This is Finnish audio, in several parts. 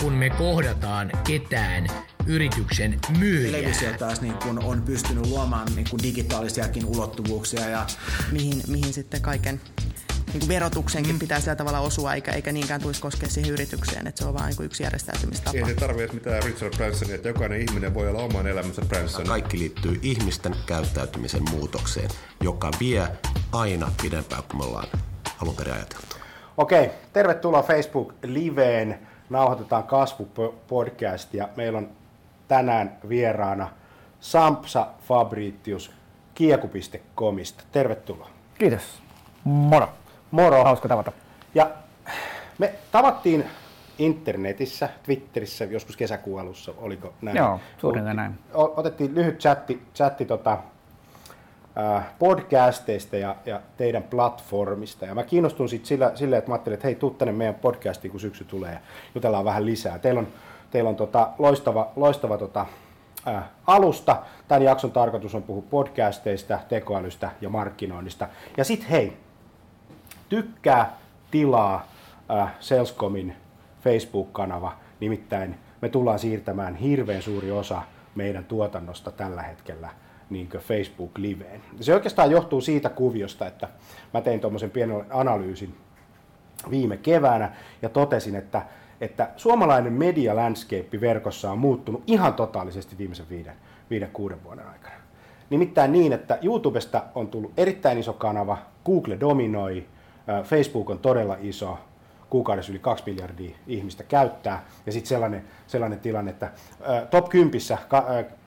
kuin me kohdataan ketään yrityksen myyjää. Televisio taas niin kun on pystynyt luomaan niin kun digitaalisiakin ulottuvuuksia. Ja... mihin, mihin sitten kaiken niin kuin verotuksenkin mm. pitää sillä tavalla osua, eikä, eikä niinkään tulisi koskea siihen yritykseen, että se on vain niin yksi järjestäytymistapa. Ei se tarvitse mitään Richard Bransonia, että jokainen ihminen voi olla oman elämänsä Branson. Kaikki liittyy ihmisten käyttäytymisen muutokseen, joka vie aina pidempään kuin me ollaan alun perin ajateltu. Okei, tervetuloa Facebook Liveen. Nauhoitetaan kasvupodcast ja meillä on tänään vieraana Sampsa Fabritius kieku.comista. Tervetuloa. Kiitos. Moro. Moro. Hauska tavata. Ja me tavattiin internetissä, Twitterissä joskus kesäkuun alussa, oliko näin? Joo, suurin näin. Otettiin lyhyt chatti, chatti tota, podcasteista ja, ja teidän platformista. Ja mä kiinnostun sitten sillä, sillä, että mä ajattelin, että hei, tuu tänne meidän podcastiin, kun syksy tulee ja jutellaan vähän lisää. Teillä on, teillä on tota, loistava, loistava tota, äh, alusta. Tämän jakson tarkoitus on puhua podcasteista, tekoälystä ja markkinoinnista. Ja sitten hei, tykkää, tilaa äh, Salescomin Facebook-kanava, nimittäin me tullaan siirtämään hirveän suuri osa meidän tuotannosta tällä hetkellä niin Facebook Liveen. Se oikeastaan johtuu siitä kuviosta, että mä tein tuommoisen pienen analyysin viime keväänä ja totesin, että, että suomalainen media landscape verkossa on muuttunut ihan totaalisesti viimeisen viiden, viiden kuuden vuoden aikana. Nimittäin niin, että YouTubesta on tullut erittäin iso kanava, Google dominoi, Facebook on todella iso, kuukaudessa yli 2 miljardia ihmistä käyttää, ja sitten sellainen, sellainen tilanne, että top 10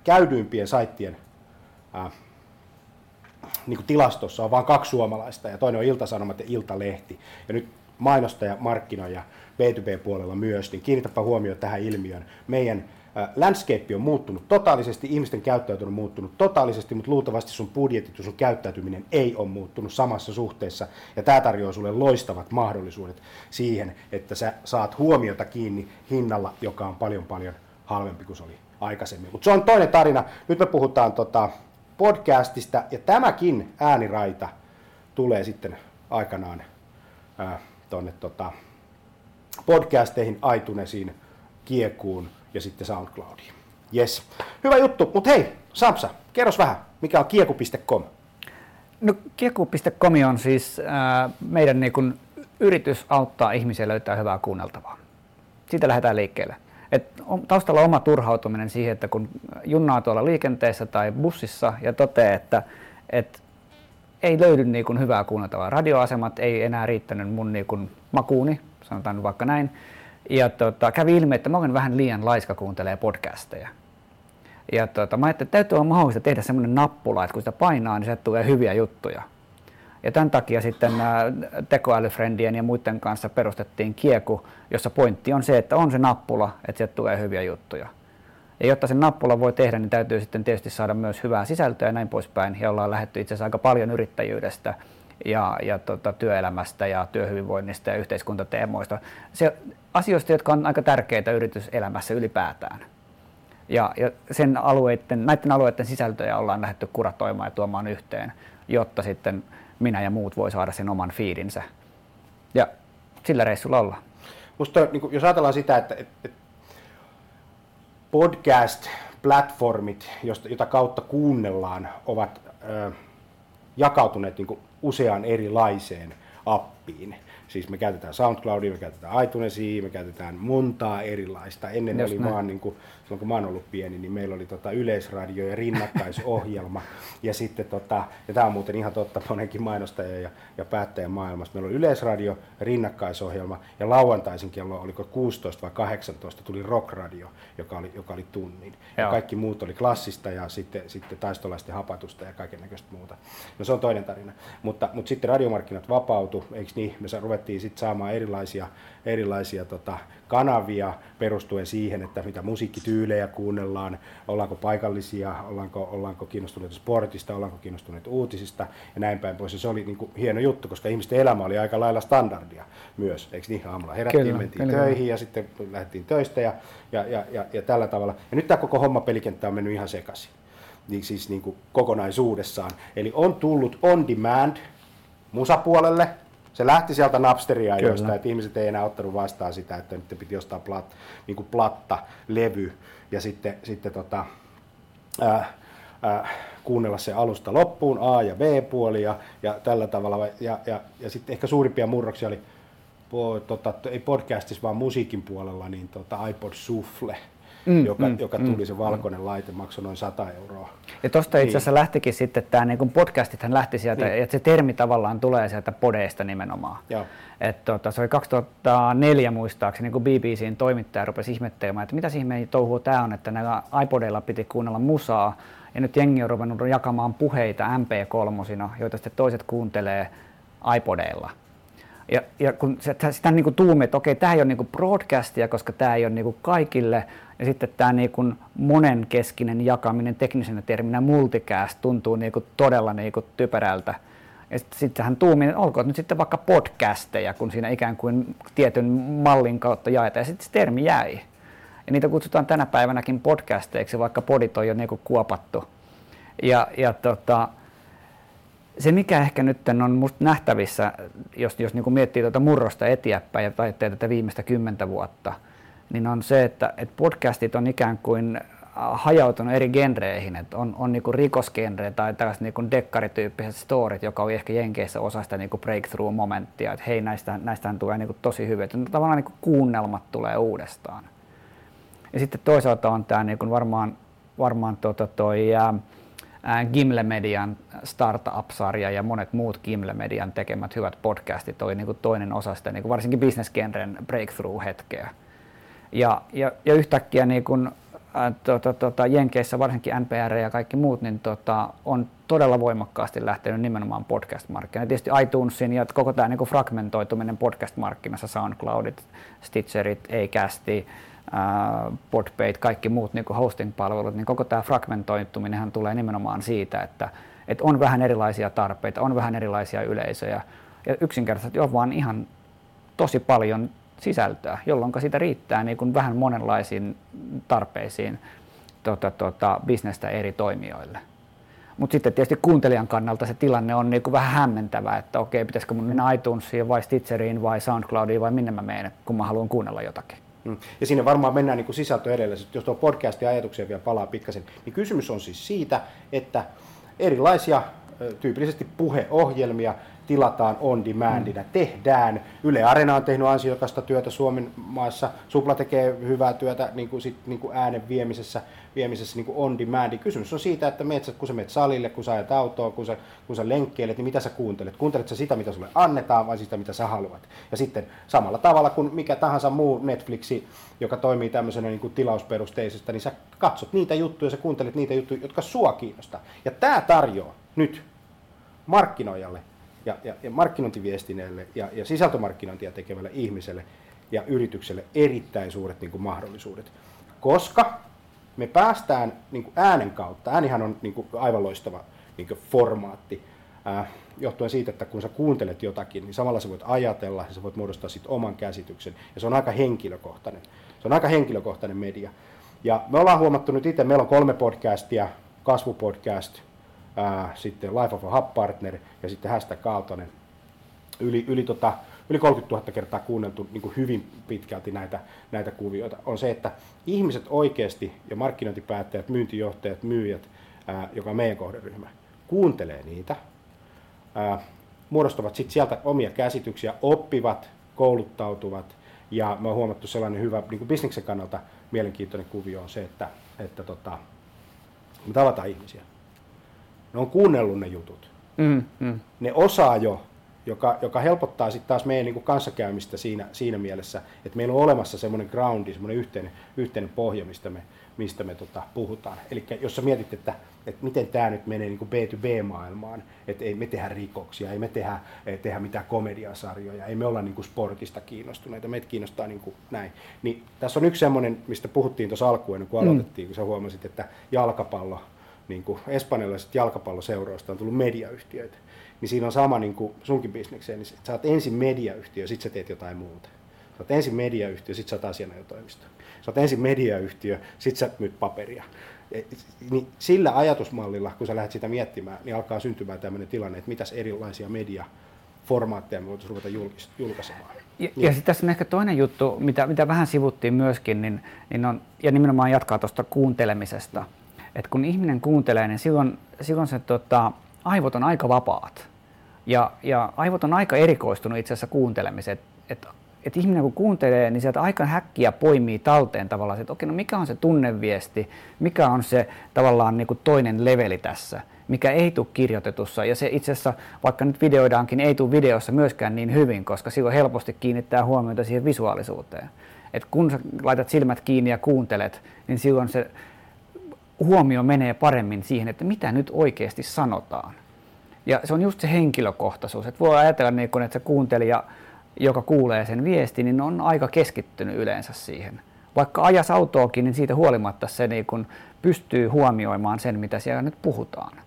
käydyimpien saittien ää, niin kuin tilastossa on vain kaksi suomalaista, ja toinen on Iltasanomat ja Iltalehti, ja nyt mainostaja, markkinoija B2B-puolella myös, niin kiinnitäpä huomioon tähän ilmiöön. Meidän landscape on muuttunut totaalisesti, ihmisten käyttäytyminen on muuttunut totaalisesti, mutta luultavasti sun budjetit ja sun käyttäytyminen ei ole muuttunut samassa suhteessa. Ja tämä tarjoaa sulle loistavat mahdollisuudet siihen, että sä saat huomiota kiinni hinnalla, joka on paljon paljon halvempi kuin se oli aikaisemmin. Mutta se on toinen tarina. Nyt me puhutaan tota podcastista ja tämäkin ääniraita tulee sitten aikanaan tuonne tota, podcasteihin, iTunesiin, Kiekuun, ja sitten SoundCloudiin. Yes. Hyvä juttu, mutta hei, Samsa, kerros vähän, mikä on kieku.com? No kieku.com on siis äh, meidän niin kun, yritys auttaa ihmisiä löytää hyvää kuunneltavaa. Siitä lähdetään liikkeelle. Et on, taustalla oma turhautuminen siihen, että kun junnaa tuolla liikenteessä tai bussissa ja toteaa, että et ei löydy niin kun, hyvää kuunneltavaa. Radioasemat ei enää riittänyt mun niin kun, makuuni, sanotaan vaikka näin ja tota, kävi ilmi, että mä olen vähän liian laiska kuuntelee podcasteja. Ja tota, mä ajattelin, että täytyy olla mahdollista tehdä semmoinen nappula, että kun sitä painaa, niin sieltä tulee hyviä juttuja. Ja tämän takia sitten tekoälyfrendien ja muiden kanssa perustettiin Kieku, jossa pointti on se, että on se nappula, että sieltä tulee hyviä juttuja. Ja jotta sen nappula voi tehdä, niin täytyy sitten tietysti saada myös hyvää sisältöä ja näin poispäin. Ja ollaan lähdetty itse asiassa aika paljon yrittäjyydestä ja, ja tota, työelämästä ja työhyvinvoinnista ja yhteiskuntateemoista. Se, asioista, jotka on aika tärkeitä yrityselämässä ylipäätään. Ja, ja sen alueiden, näiden alueiden sisältöjä ollaan lähdetty kuratoimaan ja tuomaan yhteen, jotta sitten minä ja muut voi saada sen oman fiidinsä. Ja sillä reissulla ollaan. Musta, niin jos ajatellaan sitä, että, että podcast-platformit, joita kautta kuunnellaan, ovat ö, jakautuneet niin useaan erilaiseen appiin. Siis me käytetään SoundCloudia, me käytetään iTunesia, me käytetään montaa erilaista. Ennen Just oli näin. vaan niin kuin silloin kun mä oon ollut pieni, niin meillä oli tota yleisradio ja rinnakkaisohjelma. ja sitten, tota, ja tämä on muuten ihan totta monenkin mainostaja ja, ja päättäjän maailmassa, meillä oli yleisradio, rinnakkaisuohjelma ja lauantaisin kello oliko 16 vai 18 tuli rockradio, joka oli, joka oli tunnin. Ja kaikki muut oli klassista ja sitten, sitten taistolaisten hapatusta ja kaiken näköistä muuta. No se on toinen tarina. Mutta, mutta sitten radiomarkkinat vapautu, eikö niin? Me ruvettiin sitten saamaan erilaisia, erilaisia tota, kanavia perustuen siihen, että mitä musiikkityylejä kuunnellaan, ollaanko paikallisia, ollaanko, ollaanko kiinnostuneita sportista, ollaanko kiinnostuneita uutisista ja näin päin pois. Ja se oli niin kuin hieno juttu, koska ihmisten elämä oli aika lailla standardia myös. Eikö niin? Aamulla herättiin, kyllä, mentiin kyllä. töihin ja sitten lähdettiin töistä ja, ja, ja, ja, ja tällä tavalla. Ja nyt tämä koko homma pelikenttä on mennyt ihan sekaisin niin siis niin kuin kokonaisuudessaan. Eli on tullut on demand musapuolelle, se lähti sieltä Napsteria josta, että ihmiset ei enää ottanut vastaan sitä, että nyt piti jostain plat, niin kuin platta, levy ja sitten, sitten tota, ää, ää, kuunnella se alusta loppuun, A- ja B-puoli ja, ja tällä tavalla. Ja, ja, ja sitten ehkä suurimpia murroksia oli, po, tota, ei podcastissa vaan musiikin puolella, niin tota iPod Shuffle – mm, joka, mm, joka tuli mm, se valkoinen mm. laite, maksoi noin 100 euroa. Ja tuosta itse asiassa niin. lähtikin sitten tämä, niin podcastithan lähti sieltä, niin. että se termi tavallaan tulee sieltä podeista nimenomaan. Joo. Et tota, se oli 2004 muistaakseni, kun BBCn toimittaja rupesi ihmettelemään, että mitä ihmeen touhua tämä on, että näillä iPodeilla piti kuunnella musaa, ja nyt jengi on ruvennut jakamaan puheita MP3, joita sitten toiset kuuntelee iPodeilla. Ja, ja kun sitä, sitä niin kuin tuumi, että okei, tämä ei ole niin kuin broadcastia, koska tämä ei ole niin kuin kaikille, ja sitten tämä niin kuin monenkeskinen jakaminen teknisenä terminä multicast tuntuu niin kuin todella niin kuin typerältä. Ja sitten sit sehän tuumi, olkoon nyt sitten vaikka podcasteja, kun siinä ikään kuin tietyn mallin kautta jaetaan, ja sitten se termi jäi. Ja niitä kutsutaan tänä päivänäkin podcasteiksi, vaikka podit on jo niin kuin kuopattu. Ja, ja tota, se, mikä ehkä nyt on musta nähtävissä, jos, jos niin miettii tuota murrosta eteenpäin ja taitteet tätä viimeistä kymmentä vuotta, niin on se, että, että podcastit on ikään kuin hajautunut eri genreihin, että on, on niin rikosgenre tai tällaiset niin dekkarityyppiset storit, joka on ehkä Jenkeissä osa sitä niin breakthrough-momenttia, että hei, näistä, näistähän tulee niin tulee hyviä, että tavallaan niin kuunnelmat tulee uudestaan. Ja sitten toisaalta on tämä niin varmaan, varmaan tuota toi, ää, Gimle Median startup-sarja ja monet muut Gimle Median tekemät hyvät podcastit oli niin kuin toinen osa sitä niin kuin varsinkin business-genren breakthrough-hetkeä. Ja, ja, ja yhtäkkiä niin kuin, äh, tota, tota, Jenkeissä, varsinkin NPR ja kaikki muut, niin tota, on todella voimakkaasti lähtenyt nimenomaan podcast-markkinoille. Tietysti iTunesin ja koko tämä niin kuin fragmentoituminen podcast-markkinassa, SoundCloudit, Stitcherit, Acasti, Podbait, kaikki muut niin hosting-palvelut, niin koko tämä fragmentoituminenhan tulee nimenomaan siitä, että, että on vähän erilaisia tarpeita, on vähän erilaisia yleisöjä ja yksinkertaisesti on vaan ihan tosi paljon sisältöä, jolloin sitä riittää niin kuin vähän monenlaisiin tarpeisiin tota, tota, bisnestä eri toimijoille. Mutta sitten tietysti kuuntelijan kannalta se tilanne on niin kuin vähän hämmentävä, että okei, pitäisikö mun mennä iTunesiin vai Stitcheriin vai SoundCloudiin vai minne mä menen, kun mä haluan kuunnella jotakin. Mm. Ja siinä varmaan mennään niin kuin sisältö edellä. Jos tuo podcastin ajatuksia vielä palaa pikkasen, niin kysymys on siis siitä, että erilaisia tyypillisesti puheohjelmia tilataan on demandina, mm. tehdään. Yle Arena on tehnyt ansiokasta työtä Suomen maassa, Supla tekee hyvää työtä niin kuin sit, niin kuin äänen viemisessä, viemisessä niin kuin on demand. Kysymys on siitä, että meet, kun sä menet salille, kun sä ajat autoa, kun sä, kun sä lenkkeilet, niin mitä sä kuuntelet? Kuuntelet sä sitä, mitä sulle annetaan vai sitä, mitä sä haluat? Ja sitten samalla tavalla kuin mikä tahansa muu Netflixi, joka toimii tämmöisenä niin kuin tilausperusteisesta, niin sä katsot niitä juttuja, sä kuuntelet niitä juttuja, jotka sua kiinnostaa. Ja tämä tarjoaa nyt markkinoijalle ja, ja, ja markkinointiviestineelle ja, ja sisältömarkkinointia tekevälle ihmiselle ja yritykselle erittäin suuret niin kuin mahdollisuudet. Koska me päästään niin kuin äänen kautta, äänihän on niin kuin aivan loistava niin kuin formaatti, äh, johtuen siitä, että kun sä kuuntelet jotakin, niin samalla sä voit ajatella ja sä voit muodostaa sit oman käsityksen. Ja se on aika henkilökohtainen. Se on aika henkilökohtainen media. Ja me ollaan huomattu nyt itse, meillä on kolme podcastia, kasvupodcast, ää, sitten Life of a Hub Partner ja sitten Hashtag Kaatonen. Yli, yli, tota, yli 30 000 kertaa kuunneltu niin kuin hyvin pitkälti näitä, näitä kuvioita, on se, että ihmiset oikeasti ja markkinointipäättäjät, myyntijohtajat, myyjät, ää, joka on meidän kohderyhmä, kuuntelee niitä, ää, muodostavat sitten sieltä omia käsityksiä, oppivat, kouluttautuvat, ja me on huomattu sellainen hyvä niin kuin bisneksen kannalta mielenkiintoinen kuvio on se, että, että tota, me tavataan ihmisiä. Ne on kuunnellut ne jutut. Mm, mm. Ne osaa jo, joka, joka helpottaa sitten taas meidän niin kuin kanssakäymistä siinä, siinä mielessä, että meillä on olemassa semmoinen groundi, semmoinen yhteinen, yhteinen pohja, mistä me, mistä me tota, puhutaan. Eli jos sä mietit, että, että miten tämä nyt menee niin kuin B2B-maailmaan, että ei me tehdä rikoksia, ei me tehdä, ei tehdä mitään komediasarjoja, ei me olla niin kuin sportista kiinnostuneita, meitä kiinnostaa niin kuin näin. Niin tässä on yksi semmoinen, mistä puhuttiin tuossa alkuun, kun aloitettiin, kun sä huomasit, että jalkapallo, niin kuin espanjalaiset jalkapalloseuroista on tullut mediayhtiöitä. Niin siinä on sama niin kuin sunkin bisnekseen, niin sä oot ensin mediayhtiö, sit sä teet jotain muuta. Sä oot ensin mediayhtiö, sit sä oot asianajotoimisto. Sä oot ensin mediayhtiö, sit sä myyt paperia. Et, niin sillä ajatusmallilla, kun sä lähdet sitä miettimään, niin alkaa syntymään tämmöinen tilanne, että mitäs erilaisia mediaformaatteja me voitaisiin ruveta julkaisemaan. Ja, ja sitten tässä on ehkä toinen juttu, mitä, mitä vähän sivuttiin myöskin, niin, niin on, ja nimenomaan jatkaa tuosta kuuntelemisesta. Että kun ihminen kuuntelee, niin silloin, silloin se tota, aivot on aika vapaat. Ja, ja aivot on aika erikoistunut itse asiassa kuuntelemiseen. Että et ihminen kun kuuntelee, niin sieltä aika häkkiä poimii talteen tavallaan, että okei, no mikä on se tunneviesti, mikä on se tavallaan niin kuin toinen leveli tässä, mikä ei tule kirjoitetussa. Ja se itse asiassa, vaikka nyt videoidaankin, ei tule videossa myöskään niin hyvin, koska silloin helposti kiinnittää huomiota siihen visuaalisuuteen. Et kun sä laitat silmät kiinni ja kuuntelet, niin silloin se huomio menee paremmin siihen, että mitä nyt oikeasti sanotaan. Ja se on just se henkilökohtaisuus. Että voi ajatella, niin kun, että se kuuntelija, joka kuulee sen viestin, niin on aika keskittynyt yleensä siihen. Vaikka ajas autoakin, niin siitä huolimatta se niin kun pystyy huomioimaan sen, mitä siellä nyt puhutaan.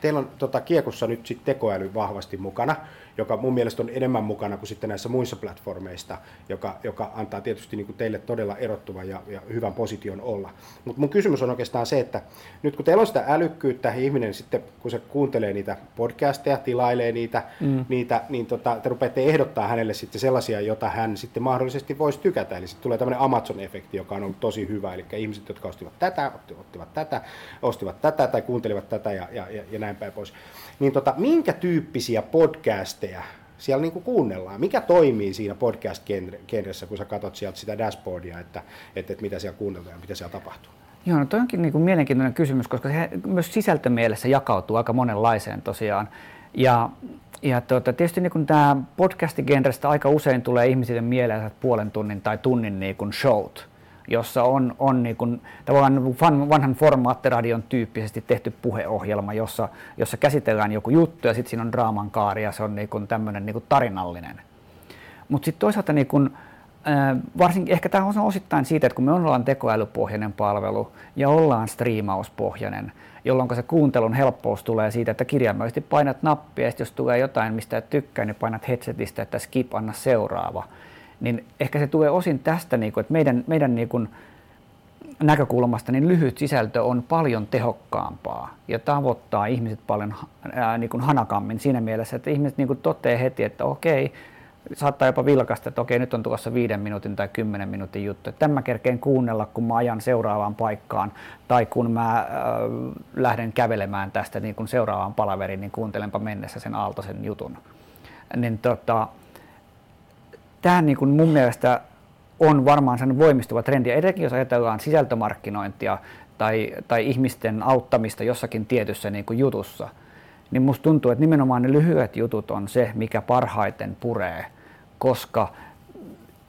Teillä on tota, Kiekussa nyt sit tekoäly vahvasti mukana joka mun mielestä on enemmän mukana kuin sitten näissä muissa platformeista, joka, joka antaa tietysti niin kuin teille todella erottuvan ja, ja hyvän position olla. Mutta mun kysymys on oikeastaan se, että nyt kun teillä on sitä älykkyyttä, ihminen sitten kun se kuuntelee niitä podcasteja, tilailee niitä, mm. niitä niin tota, te rupeatte ehdottaa hänelle sitten sellaisia, joita hän sitten mahdollisesti voisi tykätä. Eli sitten tulee tämmöinen Amazon-efekti, joka on ollut tosi hyvä. Eli ihmiset, jotka ostivat tätä, ottivat tätä, ostivat tätä tai kuuntelivat tätä ja, ja, ja, ja näin päin pois. Niin tota, minkä tyyppisiä podcasteja siellä niin kuin kuunnellaan? Mikä toimii siinä podcast-genressä, kun sä katsot sieltä sitä dashboardia, että, että, että mitä siellä kuunnellaan ja mitä siellä tapahtuu? Joo, no toi onkin niin kuin mielenkiintoinen kysymys, koska se myös sisältömielessä jakautuu aika monenlaiseen tosiaan. Ja, ja tuota, tietysti niin kuin tämä podcast-genrestä aika usein tulee ihmisille mieleen puolen tunnin tai tunnin niin kuin showt jossa on, on niin kuin, tavallaan vanhan formaattiradion tyyppisesti tehty puheohjelma, jossa, jossa käsitellään joku juttu ja sitten siinä on draaman kaari ja se on niin kuin tämmöinen niin kuin tarinallinen. Mutta sitten toisaalta niin kuin, varsinkin ehkä tämä on osittain siitä, että kun me ollaan tekoälypohjainen palvelu ja ollaan striimauspohjainen, jolloin se kuuntelun helppous tulee siitä, että kirjaimellisesti painat nappia ja jos tulee jotain, mistä et tykkää, niin painat headsetistä, että skip, anna seuraava niin ehkä se tulee osin tästä, niin kuin, että meidän, meidän niin kuin näkökulmasta niin lyhyt sisältö on paljon tehokkaampaa ja tavoittaa ihmiset paljon ää, niin kuin hanakammin siinä mielessä, että ihmiset niin kuin toteaa heti, että okei, saattaa jopa vilkasta, että okei, nyt on tuossa viiden minuutin tai kymmenen minuutin juttu. Että tämän kerkeen kuunnella, kun mä ajan seuraavaan paikkaan tai kun mä äh, lähden kävelemään tästä niin kuin seuraavaan palaveriin, niin kuuntelenpa mennessä sen aaltoisen jutun. Niin tota, tämä niin kuin mun mielestä on varmaan sen voimistuva trendi. Ja etenkin jos ajatellaan sisältömarkkinointia tai, tai ihmisten auttamista jossakin tietyssä niin kuin jutussa, niin musta tuntuu, että nimenomaan ne lyhyet jutut on se, mikä parhaiten puree, koska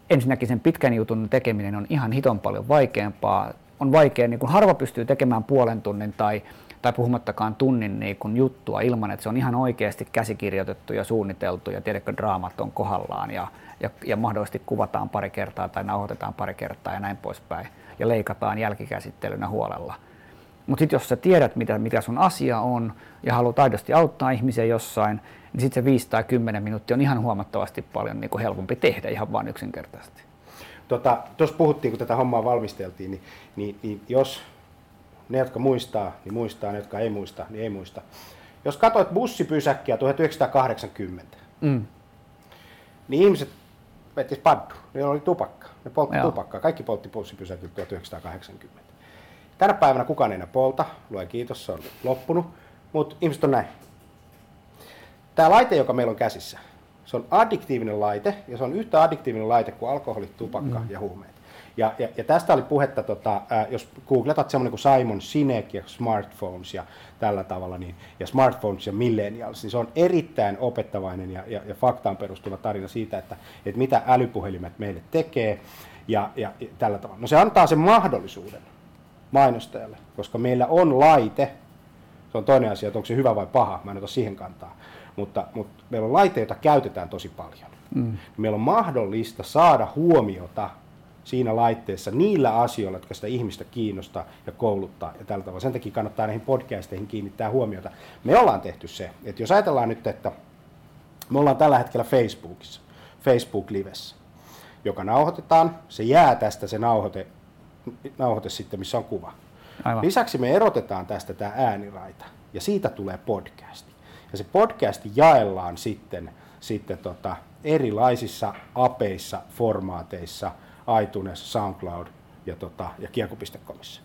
ensinnäkin sen pitkän jutun tekeminen on ihan hiton paljon vaikeampaa. On vaikea, niin kuin harva pystyy tekemään puolen tunnin tai, tai puhumattakaan tunnin niin kuin juttua ilman, että se on ihan oikeasti käsikirjoitettu ja suunniteltu ja tiedätkö, draamat on kohdallaan ja, ja, ja mahdollisesti kuvataan pari kertaa tai nauhoitetaan pari kertaa ja näin poispäin ja leikataan jälkikäsittelynä huolella. Mutta sitten jos sä tiedät, mitä, mikä sun asia on ja haluat aidosti auttaa ihmisiä jossain, niin sitten se 5 tai 10 minuuttia on ihan huomattavasti paljon niin kuin helpompi tehdä ihan vain yksinkertaisesti. Tuossa tota, puhuttiin, kun tätä hommaa valmisteltiin, niin, niin, niin jos ne, jotka muistaa, niin muistaa, ne, jotka ei muista, niin ei muista. Jos katsoit bussipysäkkiä 1980, mm. niin ihmiset vetis paddu. Niillä oli tupakka. Ne poltti Joo. tupakkaa. Kaikki poltti bussipysäkillä 1980. Tänä päivänä kukaan ei enää polta. Lue kiitos, se on loppunut. Mutta ihmiset on näin. Tämä laite, joka meillä on käsissä, se on addiktiivinen laite ja se on yhtä addiktiivinen laite kuin alkoholi, tupakka mm. ja huumeet. Ja, ja, ja tästä oli puhetta, tota, ää, jos googletat semmoinen kuin Simon Sinek ja smartphones ja tällä tavalla, niin, ja smartphones ja millennials, niin se on erittäin opettavainen ja, ja, ja faktaan perustuva tarina siitä, että, että mitä älypuhelimet meille tekee ja, ja, ja tällä tavalla. No se antaa sen mahdollisuuden mainostajalle, koska meillä on laite, se on toinen asia, että onko se hyvä vai paha, mä en ota siihen kantaa, mutta, mutta meillä on laite, jota käytetään tosi paljon. Mm. Meillä on mahdollista saada huomiota siinä laitteessa niillä asioilla, jotka sitä ihmistä kiinnostaa ja kouluttaa ja tällä tavalla. Sen takia kannattaa näihin podcasteihin kiinnittää huomiota. Me ollaan tehty se, että jos ajatellaan nyt, että me ollaan tällä hetkellä Facebookissa, Facebook-livessä, joka nauhoitetaan, se jää tästä se nauhoite, nauhoite sitten, missä on kuva. Aivan. Lisäksi me erotetaan tästä tämä ääniraita ja siitä tulee podcasti. Ja se podcasti jaellaan sitten, sitten tota, erilaisissa apeissa, formaateissa, iTunes, SoundCloud ja, tota, ja kieku.comissa.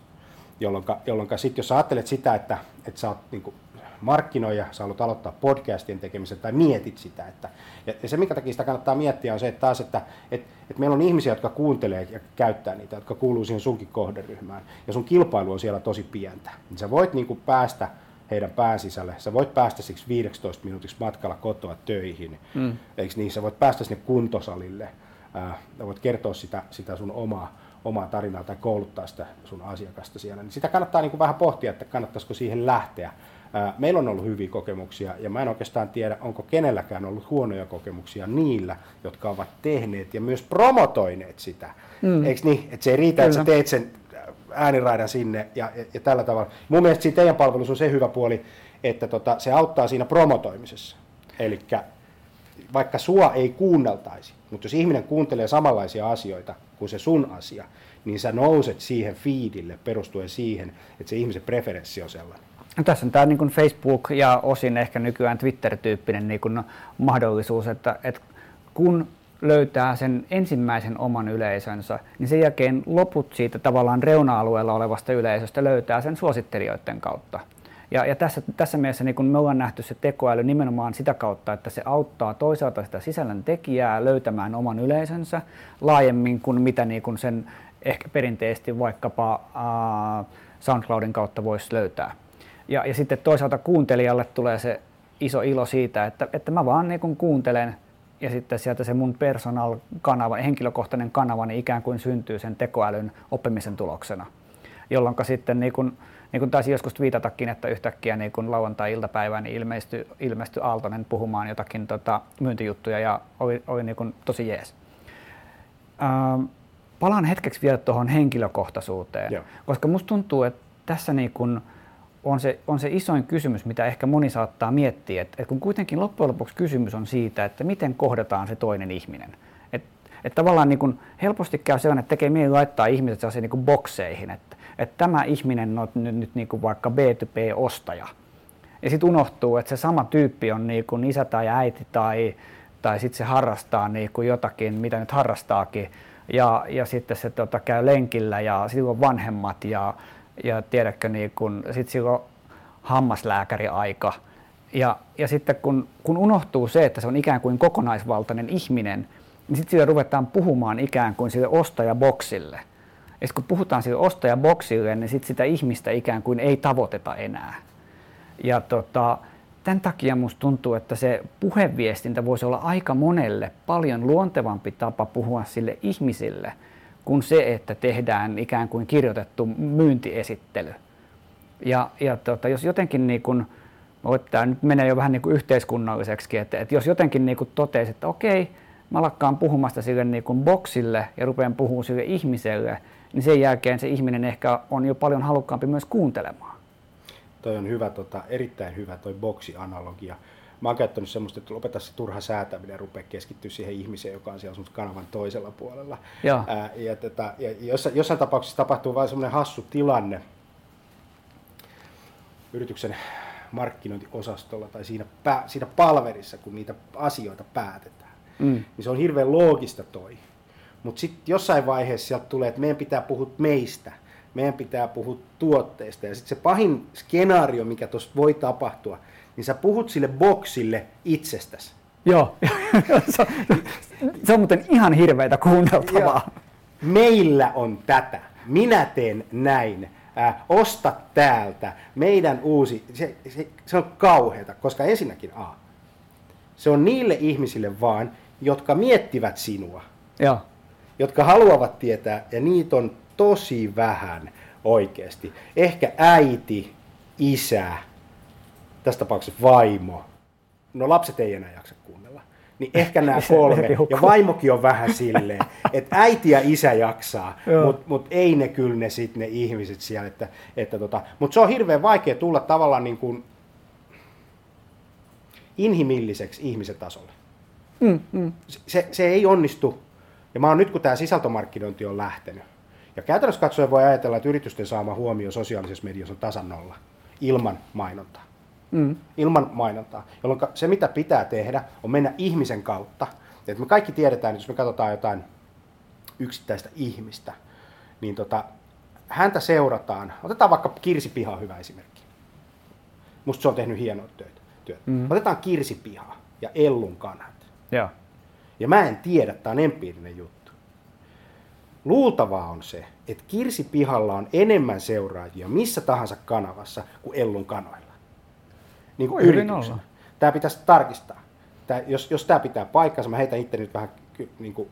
Jolloin sitten jos ajattelet sitä, että, että sä oot niin markkinoija, sä haluat aloittaa podcastien tekemisen tai mietit sitä. Että, ja, ja se, minkä takia sitä kannattaa miettiä, on se, että taas, että että että meillä on ihmisiä, jotka kuuntelee ja käyttää niitä, jotka kuuluu siihen sunkin kohderyhmään, ja sun kilpailu on siellä tosi pientä. Niin sä voit niin kuin päästä heidän pään sisälle. Sä voit päästä siksi 15 minuutiksi matkalla kotoa töihin, mm. eikö niin? Sä voit päästä sinne kuntosalille, ää, voit kertoa sitä, sitä sun omaa, omaa tarinaa tai kouluttaa sitä sun asiakasta siellä. Niin sitä kannattaa niin kuin vähän pohtia, että kannattaisiko siihen lähteä. Ää, meillä on ollut hyviä kokemuksia ja mä en oikeastaan tiedä, onko kenelläkään ollut huonoja kokemuksia niillä, jotka ovat tehneet ja myös promotoineet sitä. Mm. Eikö niin? Että se ei riitä, Kyllä. että sä teet sen ääniraidan sinne ja, ja, ja tällä tavalla. Mun mielestä siinä teidän palvelussa on se hyvä puoli, että tota, se auttaa siinä promotoimisessa. Eli vaikka sua ei kuunneltaisi, mutta jos ihminen kuuntelee samanlaisia asioita kuin se sun asia, niin sä nouset siihen feedille perustuen siihen, että se ihmisen preferenssi on sellainen. No, tässä on tämä niin Facebook ja osin ehkä nykyään Twitter-tyyppinen niin kuin mahdollisuus, että, että kun löytää sen ensimmäisen oman yleisönsä, niin sen jälkeen loput siitä tavallaan reuna-alueella olevasta yleisöstä löytää sen suosittelijoiden kautta. Ja, ja tässä, tässä mielessä niin kun me ollaan nähty se tekoäly nimenomaan sitä kautta, että se auttaa toisaalta sitä sisällön tekijää löytämään oman yleisönsä laajemmin kuin mitä niin kun sen ehkä perinteisesti vaikkapa äh, SoundCloudin kautta voisi löytää. Ja, ja sitten toisaalta kuuntelijalle tulee se iso ilo siitä, että, että mä vaan niin kun kuuntelen ja sitten sieltä se mun personal kanava, henkilökohtainen kanava, niin ikään kuin syntyy sen tekoälyn oppimisen tuloksena. Jolloin sitten niin kun, niin kuin taisi joskus viitatakin, että yhtäkkiä niin kun lauantai-iltapäivään niin ilmestyi, ilmestyi Aaltonen puhumaan jotakin tota, myyntijuttuja ja oli, oli niin kun tosi jees. Ähm, palaan hetkeksi vielä tuohon henkilökohtaisuuteen, Joo. koska musta tuntuu, että tässä niin kun, on se, on se isoin kysymys, mitä ehkä moni saattaa miettiä, että, että kun kuitenkin loppujen lopuksi kysymys on siitä, että miten kohdataan se toinen ihminen. Että että tavallaan niin kuin helposti käy sellainen, että tekee mieli laittaa ihmiset sellaisiin niin kuin bokseihin, että, että tämä ihminen on nyt, nyt niin kuin vaikka B2B-ostaja. Ja sitten unohtuu, että se sama tyyppi on niin kuin isä tai äiti tai, tai sitten se harrastaa niin kuin jotakin, mitä nyt harrastaakin. Ja, ja sitten se tota, käy lenkillä ja silloin vanhemmat ja ja tiedätkö, niin kun, sit silloin hammaslääkäriaika. Ja, ja sitten kun, kun unohtuu se, että se on ikään kuin kokonaisvaltainen ihminen, niin sitten sille ruvetaan puhumaan ikään kuin sille ostajaboksille. Ja kun puhutaan sille ostajaboksille, niin sitten sitä ihmistä ikään kuin ei tavoiteta enää. Ja tota, tämän takia musta tuntuu, että se puheviestintä voisi olla aika monelle paljon luontevampi tapa puhua sille ihmisille – kuin se, että tehdään ikään kuin kirjoitettu myyntiesittely. Ja, ja tota, jos jotenkin niin kuin, tämä nyt menee jo vähän niin kuin yhteiskunnalliseksi, että, että jos jotenkin niin kuin totesi, että okei, mä lakkaan puhumasta sille niin kuin boksille ja rupean puhumaan sille ihmiselle, niin sen jälkeen se ihminen ehkä on jo paljon halukkaampi myös kuuntelemaan. Toi on hyvä, tota, erittäin hyvä toi boksianalogia mä oon käyttänyt semmoista, että lopeta se turha säätäminen ja rupea keskittyä siihen ihmiseen, joka on siellä sun kanavan toisella puolella. Ää, ja, tätä, ja jossain, jossain tapauksessa tapahtuu vain semmoinen hassu tilanne yrityksen markkinointiosastolla tai siinä, pää, siinä palverissa, kun niitä asioita päätetään. Mm. Niin se on hirveän loogista toi. Mutta sitten jossain vaiheessa sieltä tulee, että meidän pitää puhua meistä, meidän pitää puhua tuotteista. Ja sitten se pahin skenaario, mikä tuossa voi tapahtua, niin sä puhut sille boksille itsestäsi. Joo, se, on, se on muuten ihan hirveitä kuunneltavaa. meillä on tätä, minä teen näin, ää, osta täältä, meidän uusi, se, se, se on kauheata, koska ensinnäkin A, se on niille ihmisille vaan, jotka miettivät sinua, Joo. Jotka haluavat tietää, ja niitä on tosi vähän oikeasti. Ehkä äiti, isä, tässä tapauksessa vaimo, no lapset ei enää jaksa kuunnella, niin ehkä nämä kolme, ja vaimokin on vähän silleen, että äiti ja isä jaksaa, mutta mut ei ne kyllä ne sit ne ihmiset siellä, että, että tota, mutta se on hirveän vaikea tulla tavallaan niin kuin inhimilliseksi ihmisen tasolle. Mm, mm. Se, se ei onnistu, ja mä oon nyt kun tämä sisältömarkkinointi on lähtenyt, ja käytännössä katsoen voi ajatella, että yritysten saama huomio sosiaalisessa mediassa on tasan nolla, ilman mainontaa. Mm. Ilman mainontaa. Jolloin se, mitä pitää tehdä, on mennä ihmisen kautta. Et me kaikki tiedetään, että jos me katsotaan jotain yksittäistä ihmistä, niin tota, häntä seurataan. Otetaan vaikka Kirsi Piha, hyvä esimerkki. Musta se on tehnyt hienoa töitä. työtä. Mm. Otetaan Kirsi Piha ja Ellun kanat. Joo. Ja mä en tiedä, tämä on empiirinen juttu. Luultavaa on se, että Kirsi Pihalla on enemmän seuraajia missä tahansa kanavassa kuin Ellun kanoilla. Niin kuin olla. Tämä pitäisi tarkistaa. Tämä, jos, jos tämä pitää paikkansa, mä heitän itse nyt vähän niin kuin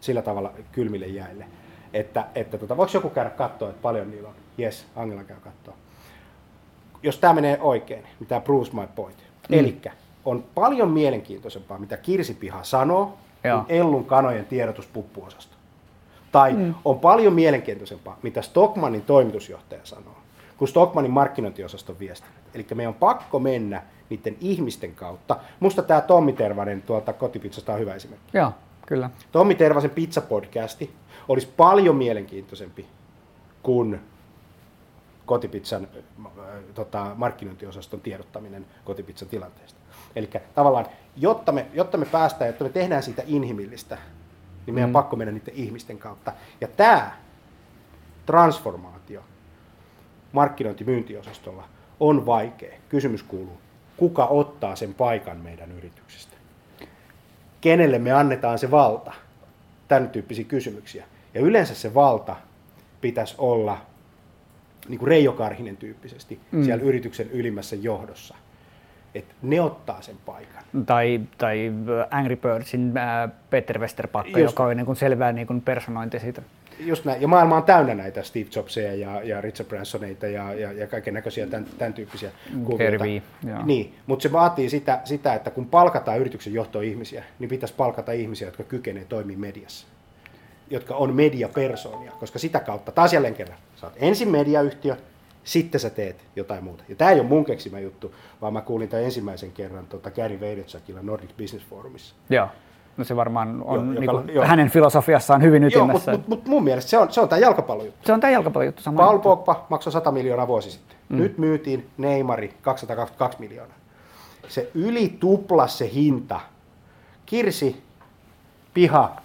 sillä tavalla kylmille jäille. Että, että tota, voiko joku käydä katsoa, että paljon niillä on? Yes, Angela käy katsoa. Jos tämä menee oikein, niin tämä proves my point. Mm. Eli on paljon mielenkiintoisempaa, mitä Kirsi Piha sanoo, Joo. kuin Ellun kanojen tiedotuspuppuosasto. Tai Mm. on paljon mielenkiintoisempaa, mitä Stockmannin toimitusjohtaja sanoo, kuin Stockmannin markkinointiosaston viestinnät. Eli meidän on pakko mennä niiden ihmisten kautta. Musta tämä Tommi Tervanen tuolta kotipizzasta on hyvä esimerkki. Joo, kyllä. Tommi Tervasen pizzapodcasti olisi paljon mielenkiintoisempi kuin kotipizzan äh, tota, markkinointiosaston tiedottaminen kotipizzan tilanteesta. Eli tavallaan, jotta me, jotta me päästään, jotta me tehdään siitä inhimillistä, niin meidän Mm. mm. pakko mennä niiden ihmisten kautta. Ja tämä transformaatio markkinointimyyntiosastolla on vaikea. Kysymys kuuluu, kuka ottaa sen paikan meidän yrityksestä? Kenelle me annetaan se valta? Tämän tyyppisiä kysymyksiä. Ja yleensä se valta pitäisi olla niin kuin Reijo Karhinen tyyppisesti mm. siellä yrityksen ylimmässä johdossa. Että ne ottaa sen paikan. Tai, tai Angry Birdsin äh, Peter Westerpakka, Just. joka on niin kuin selvää niin kuin personointi siitä. Just näin. Ja maailma on täynnä näitä Steve Jobseja ja, ja Richard Bransoneita ja, ja, ja kaiken näköisiä tämän, tämän tyyppisiä kuvioita. Niin, mutta se vaatii sitä, sitä, että kun palkataan yrityksen johtoihmisiä, niin pitäisi palkata ihmisiä, jotka kykenevät toimimaan mediassa. Jotka on mediapersonia, koska sitä kautta, taas jälleen kerran, sä oot ensin mediayhtiö, sitten sä teet jotain muuta. Ja tämä ei ole mun keksimä juttu, vaan mä kuulin tämän ensimmäisen kerran tota Gary Vaynerchukilla Nordic Business Forumissa. Joo. No se varmaan on Joo, niin joka- kuin, joo. hänen filosofiassaan hyvin Joo, ytimessä. mutta mut, mut mun mielestä se on, se on tämä jalkapallojuttu. Se on tämä jalkapallojuttu sama. Paul juttu. Pogba maksoi 100 miljoonaa vuosi sitten. Mm. Nyt myytiin Neymari 222 miljoonaa. Se yli tuplas se hinta. Kirsi, piha,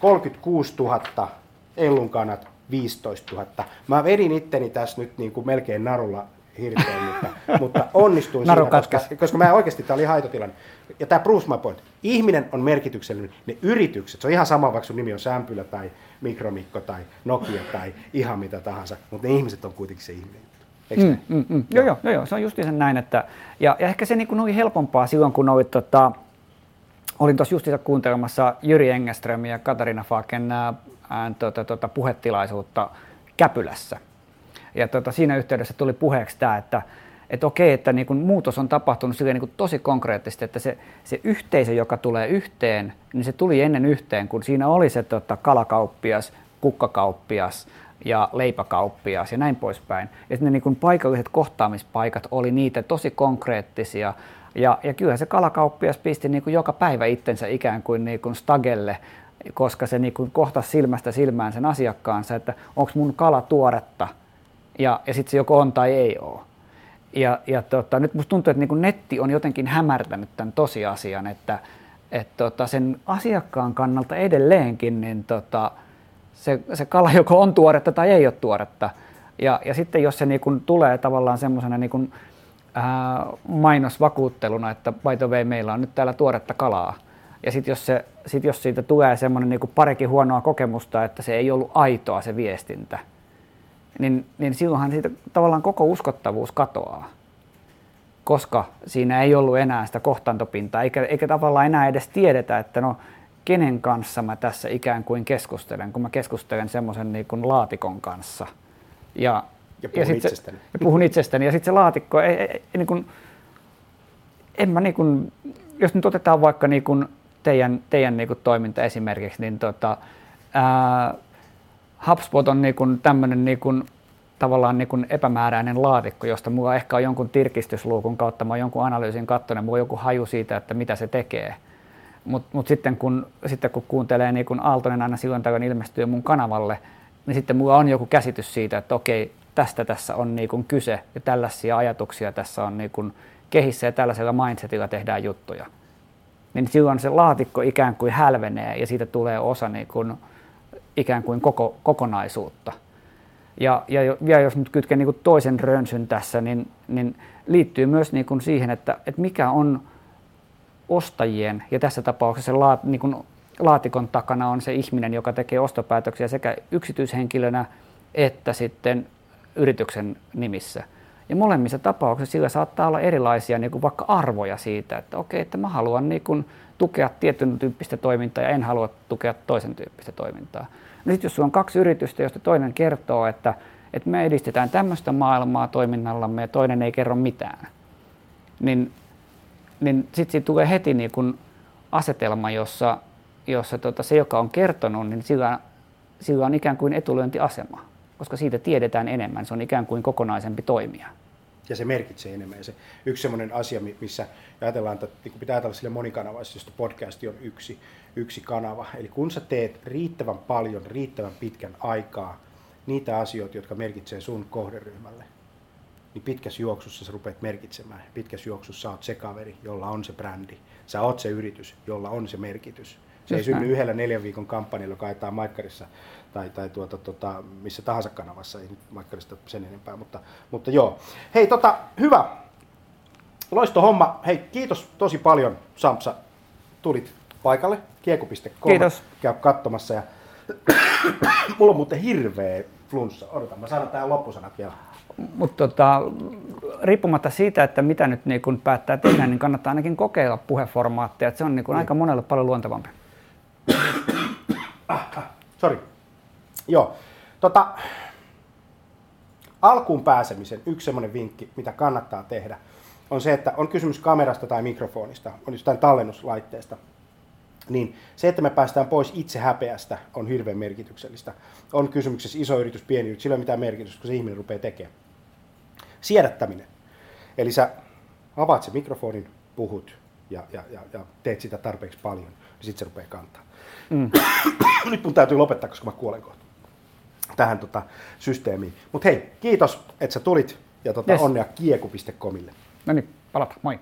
36 000, Ellun kanat 15 000. Mä vedin itteni tässä nyt niin kuin melkein narulla hirteen, mutta, mutta onnistuin Naru siinä, koska, koska mä oikeasti, tämä oli haitotilanne. Ja tämä proves my point. Ihminen on merkityksellinen. Ne yritykset, se on ihan sama, vaikka sun nimi on Sämpylä tai Mikromikko tai Nokia tai ihan mitä tahansa, mutta ne ihmiset on kuitenkin se ihminen. Eikö Mm, mm, mm. Joo, joo, joo, joo, se on just sen näin, että, ja, ja ehkä se niin oli helpompaa silloin, kun oli, tota, olin tuossa justiinsa kuuntelemassa Jyri Engeström ja Katarina Faken ää, tota, tota, puhetilaisuutta Käpylässä. Ja tota, siinä yhteydessä tuli puheeksi tämä, että et okei, että niin kun muutos on tapahtunut silleen niin kun tosi konkreettisesti, että se, se yhteisö, joka tulee yhteen, niin se tuli ennen yhteen, kun siinä oli se tota, kalakauppias, kukkakauppias ja leipäkauppias ja näin poispäin. Että ne niin kun paikalliset kohtaamispaikat oli niitä tosi konkreettisia. Ja, ja kyllä se kalakauppias pisti niin kun joka päivä itsensä ikään kuin, niin kuin stagelle, koska se niin kohtasi silmästä silmään sen asiakkaansa, että onko mun kala tuoretta ja, ja sitten se joko on tai ei ole. Ja, ja tota, nyt musta tuntuu, että niin netti on jotenkin hämärtänyt tämän tosiasian, että et tota, sen asiakkaan kannalta edelleenkin niin tota, se, se kala joko on tuoretta tai ei ole tuoretta. Ja, ja sitten jos se niin tulee tavallaan semmoisena niin mainosvakuutteluna, että by the way, meillä on nyt täällä tuoretta kalaa, Ja sitten jos, se, sit jos siitä tulee semmoinen niin parikin huonoa kokemusta, että se ei ollut aitoa se viestintä, niin, niin silloinhan siitä tavallaan koko uskottavuus katoaa. Koska siinä ei ollut enää sitä kohtantopintaa, eikä, eikä tavallaan enää edes tiedetä, että no kenen kanssa mä tässä ikään kuin keskustelen, kun mä keskustelen semmoisen niin kuin laatikon kanssa. Ja, ja puhun ja itsestäni. Se, ja puhun itsestäni. Ja sitten se laatikko, ei, ei, ei, niin kuin, en mä niin kuin, jos nyt otetaan vaikka niin kuin teidän, teidän niin toiminta esimerkiksi, niin tota, ää, HubSpot on niin tämmöinen niin tavallaan niin epämääräinen laatikko, josta mulla ehkä on jonkun tirkistysluukun kautta, mä oon jonkun analyysin katsonut, mulla on joku haju siitä, että mitä se tekee. Mutta mut sitten, kun, sitten kun kuuntelee niin kun Aaltonen aina silloin tällöin ilmestyy mun kanavalle, niin sitten mulla on joku käsitys siitä, että okei, tästä tässä on niin kun kyse ja tällaisia ajatuksia tässä on niin kun kehissä ja tällaisella mindsetilla tehdään juttuja. Niin silloin se laatikko ikään kuin hälvenee ja siitä tulee osa niin kun, ikään kuin koko, kokonaisuutta. Ja, ja, ja jos nyt kytken niin toisen rönsyn tässä, niin, niin liittyy myös niin kuin siihen, että, että mikä on ostajien, ja tässä tapauksessa la, niin kuin laatikon takana on se ihminen, joka tekee ostopäätöksiä sekä yksityishenkilönä että sitten yrityksen nimissä. Ja molemmissa tapauksissa sillä saattaa olla erilaisia niin kuin vaikka arvoja siitä, että okei, että mä haluan niin kuin tukea tietyn tyyppistä toimintaa ja en halua tukea toisen tyyppistä toimintaa. No sitten jos sulla on kaksi yritystä, joista toinen kertoo, että, että me edistetään tämmöistä maailmaa toiminnallamme ja toinen ei kerro mitään, niin niin sitten siitä tulee heti niin kun asetelma, jossa, jossa tota, se, joka on kertonut, niin sillä, sillä on ikään kuin etulyöntiasema, koska siitä tiedetään enemmän. Se on ikään kuin kokonaisempi toimija. Ja se merkitsee enemmän. Ja se yksi sellainen asia, missä ajatellaan, että niin pitää ajatella sille monikanavaisesti, podcasti on yksi, yksi kanava. Eli kun sä teet riittävän paljon, riittävän pitkän aikaa niitä asioita, jotka merkitsee sun kohderyhmälle, niin pitkässä juoksussa sä rupeat merkitsemään. Pitkässä juoksussa sä oot se kaveri, jolla on se brändi. Sä oot se yritys, jolla on se merkitys. Se Just ei synny näin. yhdellä neljän viikon kampanjalla, joka ajetaan Maikkarissa tai, tai tuota, tuota, missä tahansa kanavassa, ei nyt Maikkarista sen enempää, mutta, mutta joo. Hei, tota, hyvä. Loisto homma. Hei, kiitos tosi paljon Sampsa. Tulit paikalle. Kieku.com. Kiitos. Käy katsomassa. Ja... Mulla on muuten hirveä flunssa. Odotan, mä sanon tähän loppusanat vielä. Mutta tota, riippumatta siitä, että mitä nyt niin kun päättää tehdä, niin kannattaa ainakin kokeilla puheformaattia. Että se on niin kun aika monelle paljon luontevampi. Ah, ah, sorry. Joo. Tota, alkuun pääsemisen yksi semmoinen vinkki, mitä kannattaa tehdä, on se, että on kysymys kamerasta tai mikrofonista, on jostain tallennuslaitteesta, niin se, että me päästään pois itse häpeästä, on hirveän merkityksellistä. On kysymyksessä iso yritys, pieni yritys, sillä ei ole mitään merkitystä, kun se ihminen rupeaa tekemään. Siedättäminen. Eli sä avaat se mikrofonin, puhut ja, ja, ja, ja teet sitä tarpeeksi paljon, niin sitten se rupeaa kantaa. Mm. Nyt mun täytyy lopettaa, koska mä kuolen kohta tähän tota, systeemiin. Mutta hei, kiitos, että sä tulit ja tota, yes. onnea kieku.comille. No niin, palata. Moi.